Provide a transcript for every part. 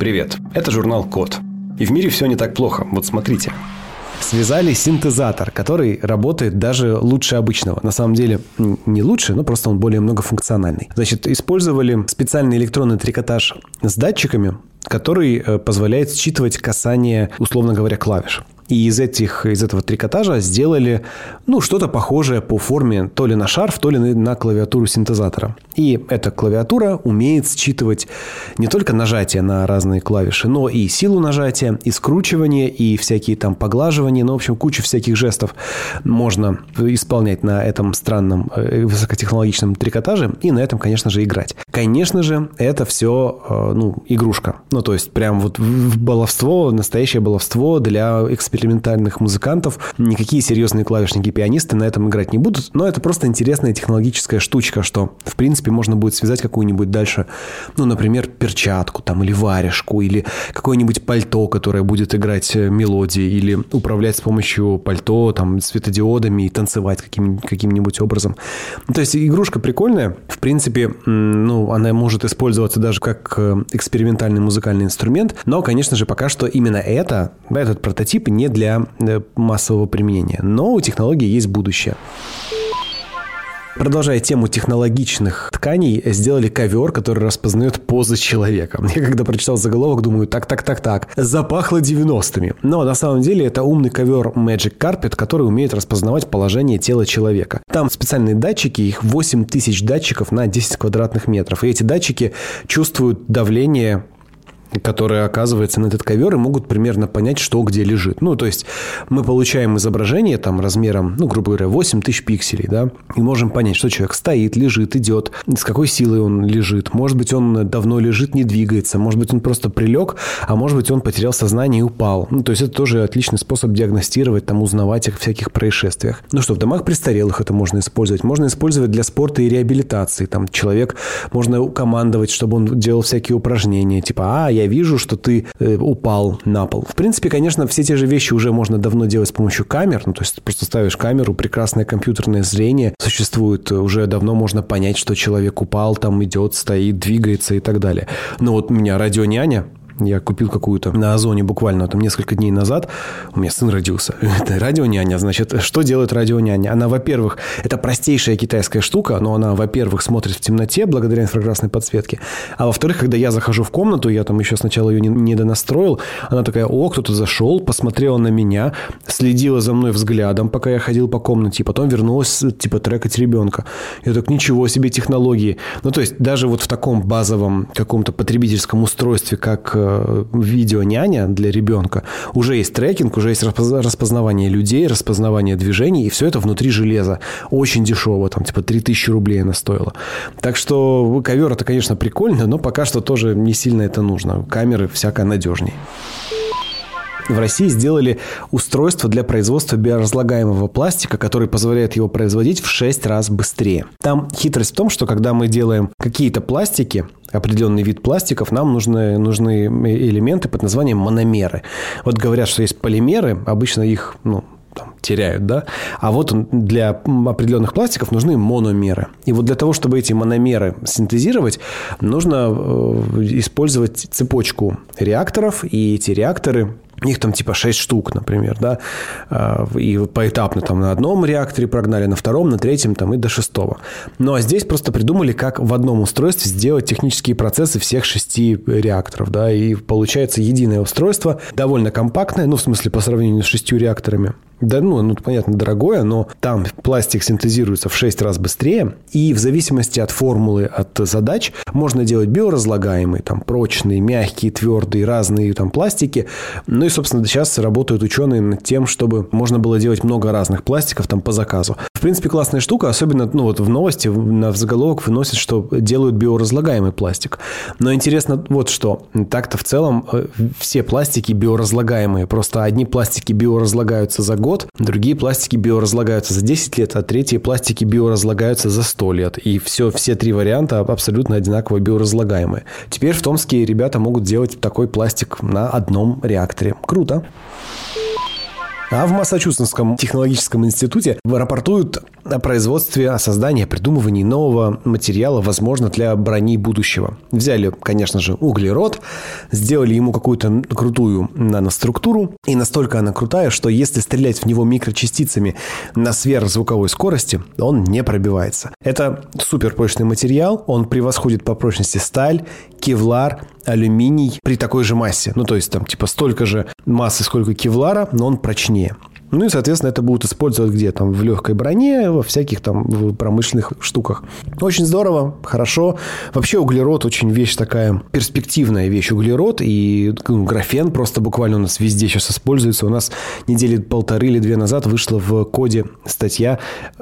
Привет, это журнал Код. И в мире все не так плохо. Вот смотрите. Связали синтезатор, который работает даже лучше обычного. На самом деле не лучше, но просто он более многофункциональный. Значит, использовали специальный электронный трикотаж с датчиками, который э, позволяет считывать касание, условно говоря, клавиш. И из, этих, из этого трикотажа сделали ну, что-то похожее по форме то ли на шарф, то ли на клавиатуру синтезатора. И эта клавиатура умеет считывать не только нажатие на разные клавиши, но и силу нажатия, и скручивание, и всякие там поглаживания. Ну, в общем, кучу всяких жестов можно исполнять на этом странном э, высокотехнологичном трикотаже и на этом, конечно же, играть. Конечно же, это все, э, ну, игрушка. Ну, то есть, прям вот баловство, настоящее баловство для экспериментов экспериментальных музыкантов. Никакие серьезные клавишники пианисты на этом играть не будут, но это просто интересная технологическая штучка, что, в принципе, можно будет связать какую-нибудь дальше, ну, например, перчатку там, или варежку, или какое-нибудь пальто, которое будет играть э, мелодии, или управлять с помощью пальто, там, светодиодами и танцевать каким- каким-нибудь образом. Ну, то есть игрушка прикольная. В принципе, ну, она может использоваться даже как э, экспериментальный музыкальный инструмент, но, конечно же, пока что именно это, этот прототип не для э, массового применения. Но у технологии есть будущее. Продолжая тему технологичных тканей, сделали ковер, который распознает позы человека. Я когда прочитал заголовок, думаю, так, так, так, так, запахло 90-ми. Но на самом деле это умный ковер Magic Carpet, который умеет распознавать положение тела человека. Там специальные датчики, их 8 тысяч датчиков на 10 квадратных метров. И эти датчики чувствуют давление которые оказываются на этот ковер и могут примерно понять, что где лежит. Ну, то есть мы получаем изображение там размером, ну, грубо говоря, 8 тысяч пикселей, да, и можем понять, что человек стоит, лежит, идет, с какой силой он лежит. Может быть, он давно лежит, не двигается, может быть, он просто прилег, а может быть, он потерял сознание и упал. Ну, то есть это тоже отличный способ диагностировать, там, узнавать о всяких происшествиях. Ну что, в домах престарелых это можно использовать. Можно использовать для спорта и реабилитации. Там человек, можно командовать, чтобы он делал всякие упражнения, типа, а, я вижу, что ты э, упал на пол. В принципе, конечно, все те же вещи уже можно давно делать с помощью камер. Ну, то есть просто ставишь камеру, прекрасное компьютерное зрение существует. Уже давно можно понять, что человек упал, там идет, стоит, двигается и так далее. Но вот у меня радионяня, я купил какую-то на Озоне буквально там несколько дней назад. У меня сын родился. Это радионяня. Значит, что делает радионяня? Она, во-первых, это простейшая китайская штука, но она, во-первых, смотрит в темноте благодаря инфракрасной подсветке. А во-вторых, когда я захожу в комнату, я там еще сначала ее не, донастроил, она такая, о, кто-то зашел, посмотрела на меня, следила за мной взглядом, пока я ходил по комнате, и потом вернулась, типа, трекать ребенка. Я так, ничего себе технологии. Ну, то есть, даже вот в таком базовом каком-то потребительском устройстве, как э, видео няня для ребенка, уже есть трекинг, уже есть распознавание людей, распознавание движений, и все это внутри железа. Очень дешево, там типа 3000 рублей она стоила. Так что ковер это, конечно, прикольно, но пока что тоже не сильно это нужно. Камеры всяко надежнее в России сделали устройство для производства биоразлагаемого пластика, который позволяет его производить в 6 раз быстрее. Там хитрость в том, что когда мы делаем какие-то пластики, определенный вид пластиков, нам нужны, нужны элементы под названием мономеры. Вот говорят, что есть полимеры, обычно их ну, там, теряют, да? А вот для определенных пластиков нужны мономеры. И вот для того, чтобы эти мономеры синтезировать, нужно э, использовать цепочку реакторов, и эти реакторы их там типа 6 штук, например, да, а, и поэтапно там на одном реакторе прогнали, на втором, на третьем там и до шестого. Ну, а здесь просто придумали, как в одном устройстве сделать технические процессы всех шести реакторов, да, и получается единое устройство, довольно компактное, ну, в смысле, по сравнению с шестью реакторами, да, ну, ну, понятно, дорогое, но там пластик синтезируется в 6 раз быстрее, и в зависимости от формулы, от задач, можно делать биоразлагаемые, там, прочные, мягкие, твердые, разные там пластики. Ну и, собственно, сейчас работают ученые над тем, чтобы можно было делать много разных пластиков там по заказу. В принципе, классная штука, особенно, ну, вот в новости на в заголовок выносят, что делают биоразлагаемый пластик. Но интересно вот что. Так-то в целом э, все пластики биоразлагаемые. Просто одни пластики биоразлагаются за год, другие пластики биоразлагаются за 10 лет, а третьи пластики биоразлагаются за 100 лет. И все, все три варианта абсолютно одинаково биоразлагаемые. Теперь в Томске ребята могут делать такой пластик на одном реакторе. Круто! А в Массачусетском технологическом институте рапортуют о производстве, о создании, о придумывании нового материала, возможно, для брони будущего. Взяли, конечно же, углерод, сделали ему какую-то крутую наноструктуру, и настолько она крутая, что если стрелять в него микрочастицами на сверхзвуковой скорости, он не пробивается. Это суперпрочный материал, он превосходит по прочности сталь, кевлар, алюминий при такой же массе. Ну, то есть там типа столько же массы, сколько кевлара, но он прочнее. Ну и, соответственно, это будут использовать где? Там в легкой броне, во всяких там промышленных штуках. Очень здорово, хорошо. Вообще углерод очень вещь такая перспективная вещь. Углерод и ну, графен просто буквально у нас везде сейчас используется. У нас недели полторы или две назад вышла в коде статья,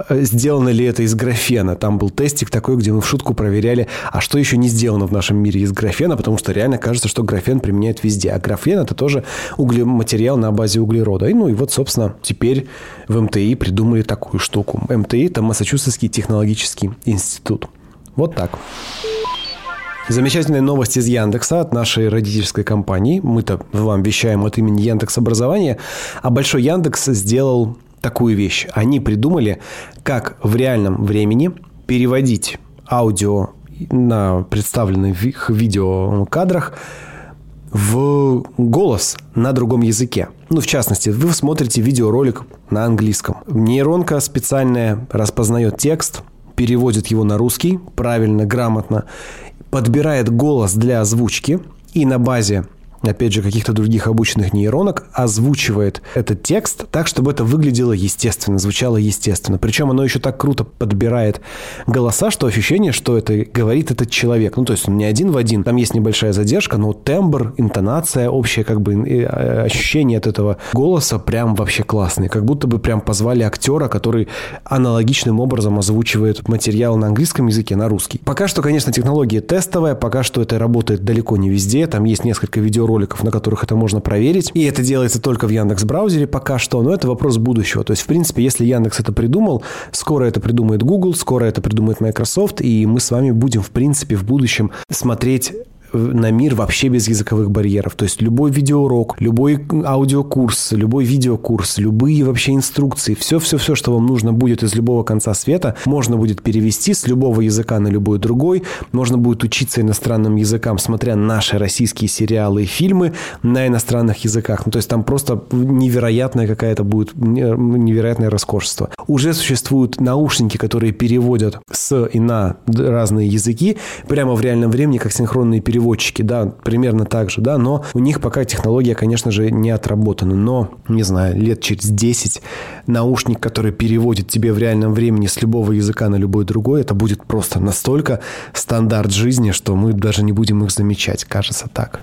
э, сделано ли это из графена. Там был тестик такой, где мы в шутку проверяли, а что еще не сделано в нашем мире из графена, потому что реально кажется, что графен применяют везде. А графен это тоже углематериал на базе углерода. И, ну и вот, собственно, теперь в МТИ придумали такую штуку. МТИ – это Массачусетский технологический институт. Вот так. Замечательная новость из Яндекса от нашей родительской компании. Мы-то вам вещаем от имени Яндекс образования. А Большой Яндекс сделал такую вещь. Они придумали, как в реальном времени переводить аудио на представленных видеокадрах в голос на другом языке. Ну, в частности, вы смотрите видеоролик на английском. Нейронка специальная распознает текст, переводит его на русский правильно, грамотно, подбирает голос для озвучки и на базе опять же, каких-то других обученных нейронок, озвучивает этот текст так, чтобы это выглядело естественно, звучало естественно. Причем оно еще так круто подбирает голоса, что ощущение, что это говорит этот человек. Ну, то есть он не один в один. Там есть небольшая задержка, но тембр, интонация, общее как бы э, ощущение от этого голоса прям вообще классный. Как будто бы прям позвали актера, который аналогичным образом озвучивает материал на английском языке на русский. Пока что, конечно, технология тестовая, пока что это работает далеко не везде. Там есть несколько видео роликов, на которых это можно проверить. И это делается только в Яндекс браузере пока что, но это вопрос будущего. То есть, в принципе, если Яндекс это придумал, скоро это придумает Google, скоро это придумает Microsoft, и мы с вами будем, в принципе, в будущем смотреть на мир вообще без языковых барьеров. То есть любой видеоурок, любой аудиокурс, любой видеокурс, любые вообще инструкции, все-все-все, что вам нужно будет из любого конца света, можно будет перевести с любого языка на любой другой. Можно будет учиться иностранным языкам, смотря наши российские сериалы и фильмы на иностранных языках. Ну, то есть там просто невероятная какая-то будет, невероятное роскошество. Уже существуют наушники, которые переводят с и на разные языки прямо в реальном времени, как синхронные переводы переводчики, да, примерно так же, да, но у них пока технология, конечно же, не отработана. Но, не знаю, лет через 10 наушник, который переводит тебе в реальном времени с любого языка на любой другой, это будет просто настолько стандарт жизни, что мы даже не будем их замечать, кажется так.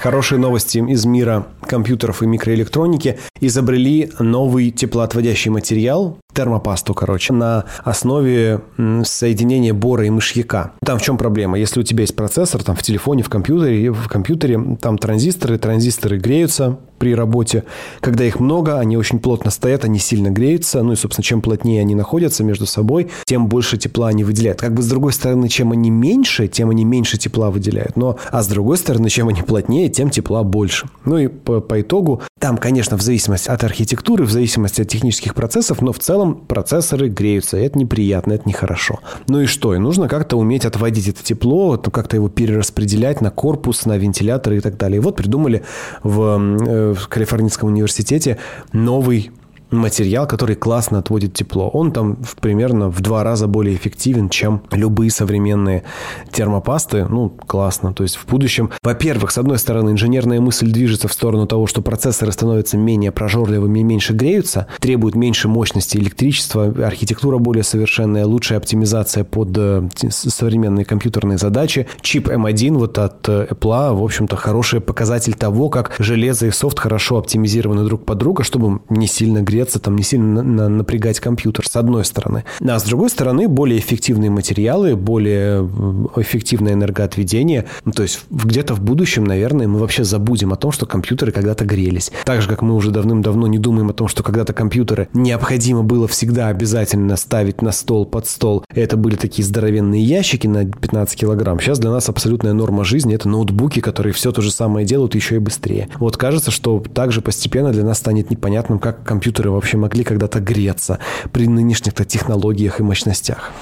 Хорошие новости из мира компьютеров и микроэлектроники. Изобрели новый теплоотводящий материал, термопасту, короче, на основе соединения бора и мышьяка. Там в чем проблема? Если у тебя есть процессор, там в телефоне, в компьютере, в компьютере там транзисторы, транзисторы греются при работе. Когда их много, они очень плотно стоят, они сильно греются. Ну и, собственно, чем плотнее они находятся между собой, тем больше тепла они выделяют. Как бы с другой стороны, чем они меньше, тем они меньше тепла выделяют. Но, а с другой стороны, чем они плотнее, тем тепла больше. Ну и по, по итогу, там, конечно, в зависимости от архитектуры, в зависимости от технических процессов, но в целом процессоры греются, и это неприятно, это нехорошо. Ну и что? И нужно как-то уметь отводить это тепло, как-то его перераспределять на корпус, на вентиляторы и так далее. И вот придумали в, э, в Калифорнийском университете новый материал, который классно отводит тепло. Он там в, примерно в два раза более эффективен, чем любые современные термопасты. Ну, классно. То есть в будущем, во-первых, с одной стороны, инженерная мысль движется в сторону того, что процессоры становятся менее прожорливыми и меньше греются, требуют меньше мощности электричества, архитектура более совершенная, лучшая оптимизация под э, современные компьютерные задачи. Чип M1 вот от э, Apple, в общем-то, хороший показатель того, как железо и софт хорошо оптимизированы друг под друга, чтобы не сильно греться греться, там не сильно на, напрягать компьютер, с одной стороны. А с другой стороны, более эффективные материалы, более эффективное энергоотведение. Ну, то есть где-то в будущем, наверное, мы вообще забудем о том, что компьютеры когда-то грелись. Так же, как мы уже давным-давно не думаем о том, что когда-то компьютеры необходимо было всегда обязательно ставить на стол, под стол. Это были такие здоровенные ящики на 15 килограмм. Сейчас для нас абсолютная норма жизни – это ноутбуки, которые все то же самое делают еще и быстрее. Вот кажется, что также постепенно для нас станет непонятным, как компьютеры вообще могли когда-то греться при нынешних технологиях и мощностях.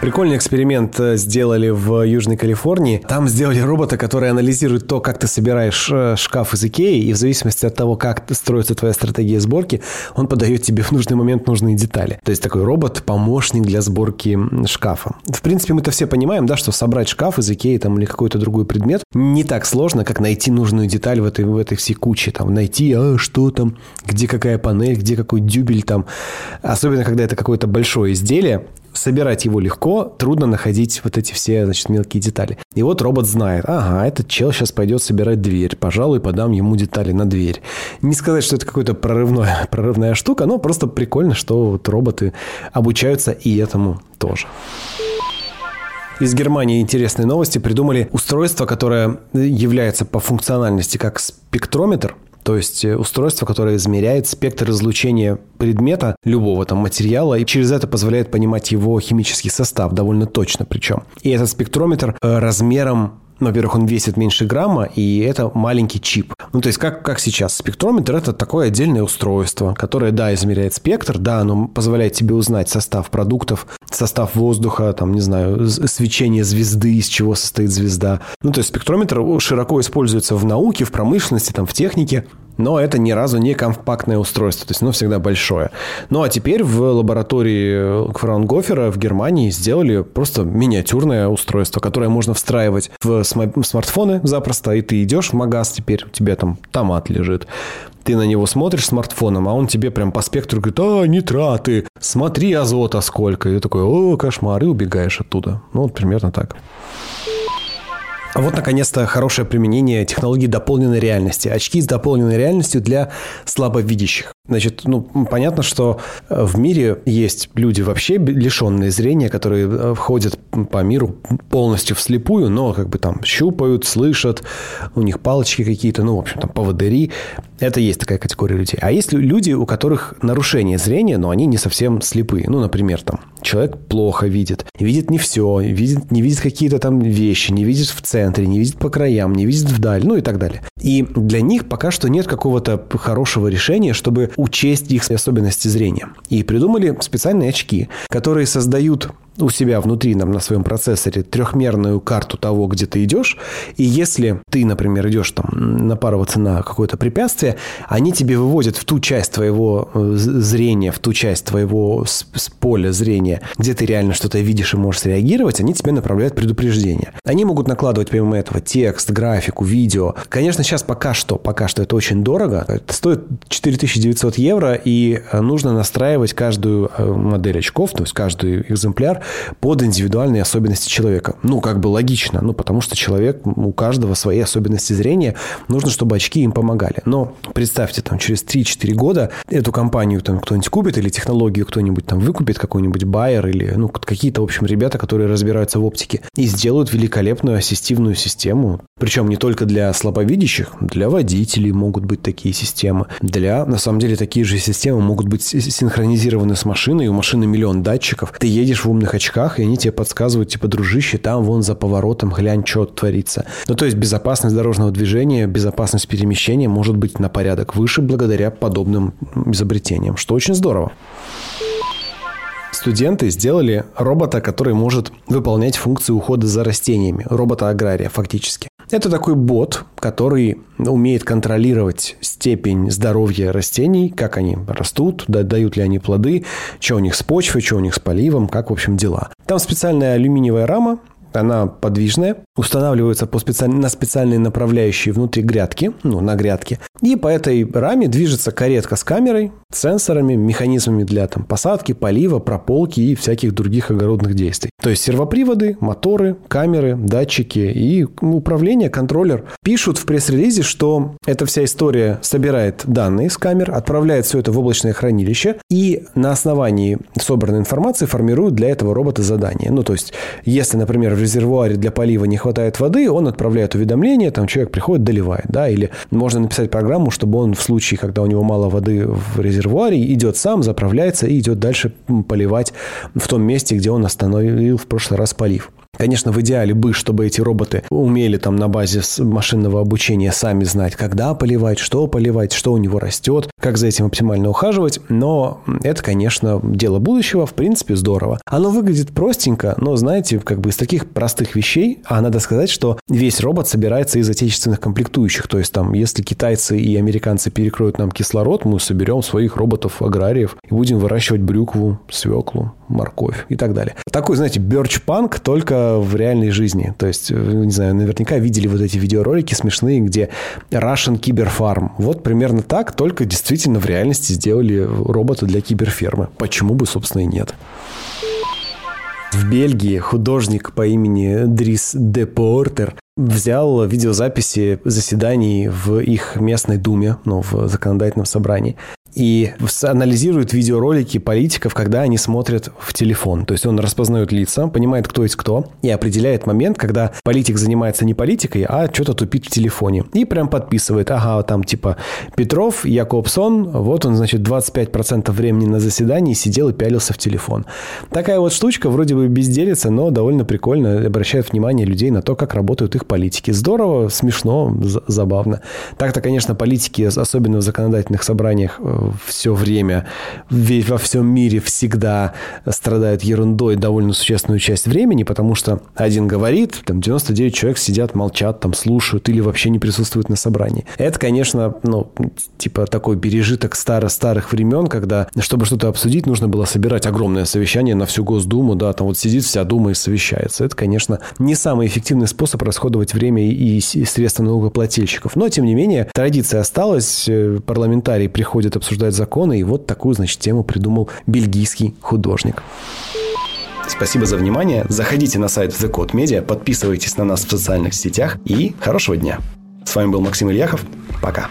Прикольный эксперимент э, сделали в Южной Калифорнии. Там сделали робота, который анализирует то, как ты собираешь э, шкаф из Икеи, и в зависимости от того, как строится твоя стратегия сборки, он подает тебе в нужный момент нужные детали. То есть такой робот-помощник для сборки шкафа. В принципе, мы-то все понимаем, да, что собрать шкаф из Икеи там, или какой-то другой предмет не так сложно, как найти нужную деталь в этой, в этой всей куче. Там, найти, а, что там, где какая панель, где какой дюбель там. Особенно, когда это какое-то большое изделие, собирать его легко, трудно находить вот эти все, значит, мелкие детали. И вот робот знает, ага, этот чел сейчас пойдет собирать дверь, пожалуй, подам ему детали на дверь. Не сказать, что это какая-то прорывная, прорывная штука, но просто прикольно, что вот роботы обучаются и этому тоже. Из Германии интересные новости. Придумали устройство, которое является по функциональности как спектрометр, то есть э, устройство, которое измеряет спектр излучения предмета, любого там материала, и через это позволяет понимать его химический состав довольно точно причем. И этот спектрометр э, размером во-первых, он весит меньше грамма, и это маленький чип. Ну, то есть, как, как сейчас. Спектрометр – это такое отдельное устройство, которое, да, измеряет спектр, да, оно позволяет тебе узнать состав продуктов, состав воздуха, там, не знаю, свечение звезды, из чего состоит звезда. Ну, то есть, спектрометр широко используется в науке, в промышленности, там, в технике. Но это ни разу не компактное устройство, то есть оно всегда большое. Ну а теперь в лаборатории Фраунгофера в Германии сделали просто миниатюрное устройство, которое можно встраивать в смартфоны запросто, и ты идешь в магаз теперь, у тебя там томат лежит, ты на него смотришь смартфоном, а он тебе прям по спектру говорит, а, нитраты, смотри азота сколько. И ты такой, о, кошмар, и убегаешь оттуда. Ну, вот примерно так. А вот, наконец-то, хорошее применение технологии дополненной реальности. Очки с дополненной реальностью для слабовидящих. Значит, ну, понятно, что э, в мире есть люди вообще лишенные зрения, которые э, ходят по миру полностью вслепую, но как бы там щупают, слышат, у них палочки какие-то, ну, в общем, там поводыри. Это есть такая категория людей. А есть люди, у которых нарушение зрения, но они не совсем слепые. Ну, например, там человек плохо видит, видит не все, видит, не видит какие-то там вещи, не видит в центре, не видит по краям, не видит вдаль, ну и так далее. И для них пока что нет какого-то хорошего решения, чтобы учесть их особенности зрения. И придумали специальные очки, которые создают у себя внутри нам на своем процессоре трехмерную карту того, где ты идешь. И если ты, например, идешь там напарываться на какое-то препятствие, они тебе выводят в ту часть твоего э, зрения, в ту часть твоего с, с поля зрения, где ты реально что-то видишь и можешь среагировать, они тебе направляют предупреждение. Они могут накладывать помимо этого текст, графику, видео. Конечно, сейчас пока что, пока что это очень дорого. Это стоит 4900 евро, и э, нужно настраивать каждую э, модель очков, то есть каждый экземпляр под индивидуальные особенности человека. Ну, как бы логично, ну, потому что человек, у каждого свои особенности зрения, нужно, чтобы очки им помогали. Но представьте, там, через 3-4 года эту компанию там кто-нибудь купит или технологию кто-нибудь там выкупит, какой-нибудь байер или, ну, какие-то, в общем, ребята, которые разбираются в оптике, и сделают великолепную ассистивную систему. Причем не только для слабовидящих, для водителей могут быть такие системы. Для, на самом деле, такие же системы могут быть синхронизированы с машиной, у машины миллион датчиков. Ты едешь в умных очках, и они тебе подсказывают, типа, дружище, там вон за поворотом, глянь, что творится. Ну, то есть безопасность дорожного движения, безопасность перемещения может быть на порядок выше благодаря подобным изобретениям, что очень здорово студенты сделали робота, который может выполнять функции ухода за растениями. Робота-агрария, фактически. Это такой бот, который умеет контролировать степень здоровья растений, как они растут, дают ли они плоды, что у них с почвой, что у них с поливом, как, в общем, дела. Там специальная алюминиевая рама, Она подвижная, устанавливается по специаль... на специальные направляющие внутри грядки, ну, на грядке. И по этой раме движется каретка с камерой, сенсорами, механизмами для там, посадки, полива, прополки и всяких других огородных действий. То есть сервоприводы, моторы, камеры, датчики и управление, контроллер. Пишут в пресс-релизе, что эта вся история собирает данные с камер, отправляет все это в облачное хранилище и на основании собранной информации формирует для этого робота задание. Ну, то есть, если, например, в резервуаре для полива не хватает воды, он отправляет уведомление, там человек приходит, доливает, да, или можно написать программу, чтобы он в случае, когда у него мало воды в резервуаре, идет сам, заправляется и идет дальше поливать в том месте, где он остановил в прошлый раз полив. Конечно, в идеале бы, чтобы эти роботы умели там на базе машинного обучения сами знать, когда поливать, что поливать, что у него растет, как за этим оптимально ухаживать. Но это, конечно, дело будущего, в принципе, здорово. Оно выглядит простенько, но, знаете, как бы из таких простых вещей, а надо сказать, что весь робот собирается из отечественных комплектующих. То есть там, если китайцы и американцы перекроют нам кислород, мы соберем своих роботов-аграриев и будем выращивать брюкву, свеклу, морковь и так далее. Такой, знаете, бёрч-панк, только в реальной жизни. То есть, не знаю, наверняка видели вот эти видеоролики смешные, где Russian Киберфарм. Вот примерно так, только действительно в реальности сделали робота для киберфермы. Почему бы, собственно, и нет. В Бельгии художник по имени Дрис де Портер взял видеозаписи заседаний в их местной думе, ну, в законодательном собрании, и анализирует видеоролики политиков, когда они смотрят в телефон. То есть он распознает лица, понимает, кто есть кто, и определяет момент, когда политик занимается не политикой, а что-то тупит в телефоне. И прям подписывает, ага, там типа Петров, Якобсон, вот он, значит, 25% времени на заседании сидел и пялился в телефон. Такая вот штучка вроде бы безделится, но довольно прикольно, обращает внимание людей на то, как работают их политики. Здорово, смешно, забавно. Так-то, конечно, политики, особенно в законодательных собраниях, э, все время во всем мире всегда страдают ерундой довольно существенную часть времени, потому что один говорит, там 99 человек сидят, молчат, там слушают или вообще не присутствуют на собрании. Это, конечно, ну, типа такой пережиток старо-старых времен, когда, чтобы что-то обсудить, нужно было собирать огромное совещание на всю Госдуму, да, там вот сидит вся Дума и совещается. Это, конечно, не самый эффективный способ расходовать время и средства налогоплательщиков. Но, тем не менее, традиция осталась, э, парламентарии приходят обсуждать обсуждать законы, и вот такую, значит, тему придумал бельгийский художник. Спасибо за внимание. Заходите на сайт The Code Media, подписывайтесь на нас в социальных сетях и хорошего дня. С вами был Максим Ильяхов. Пока.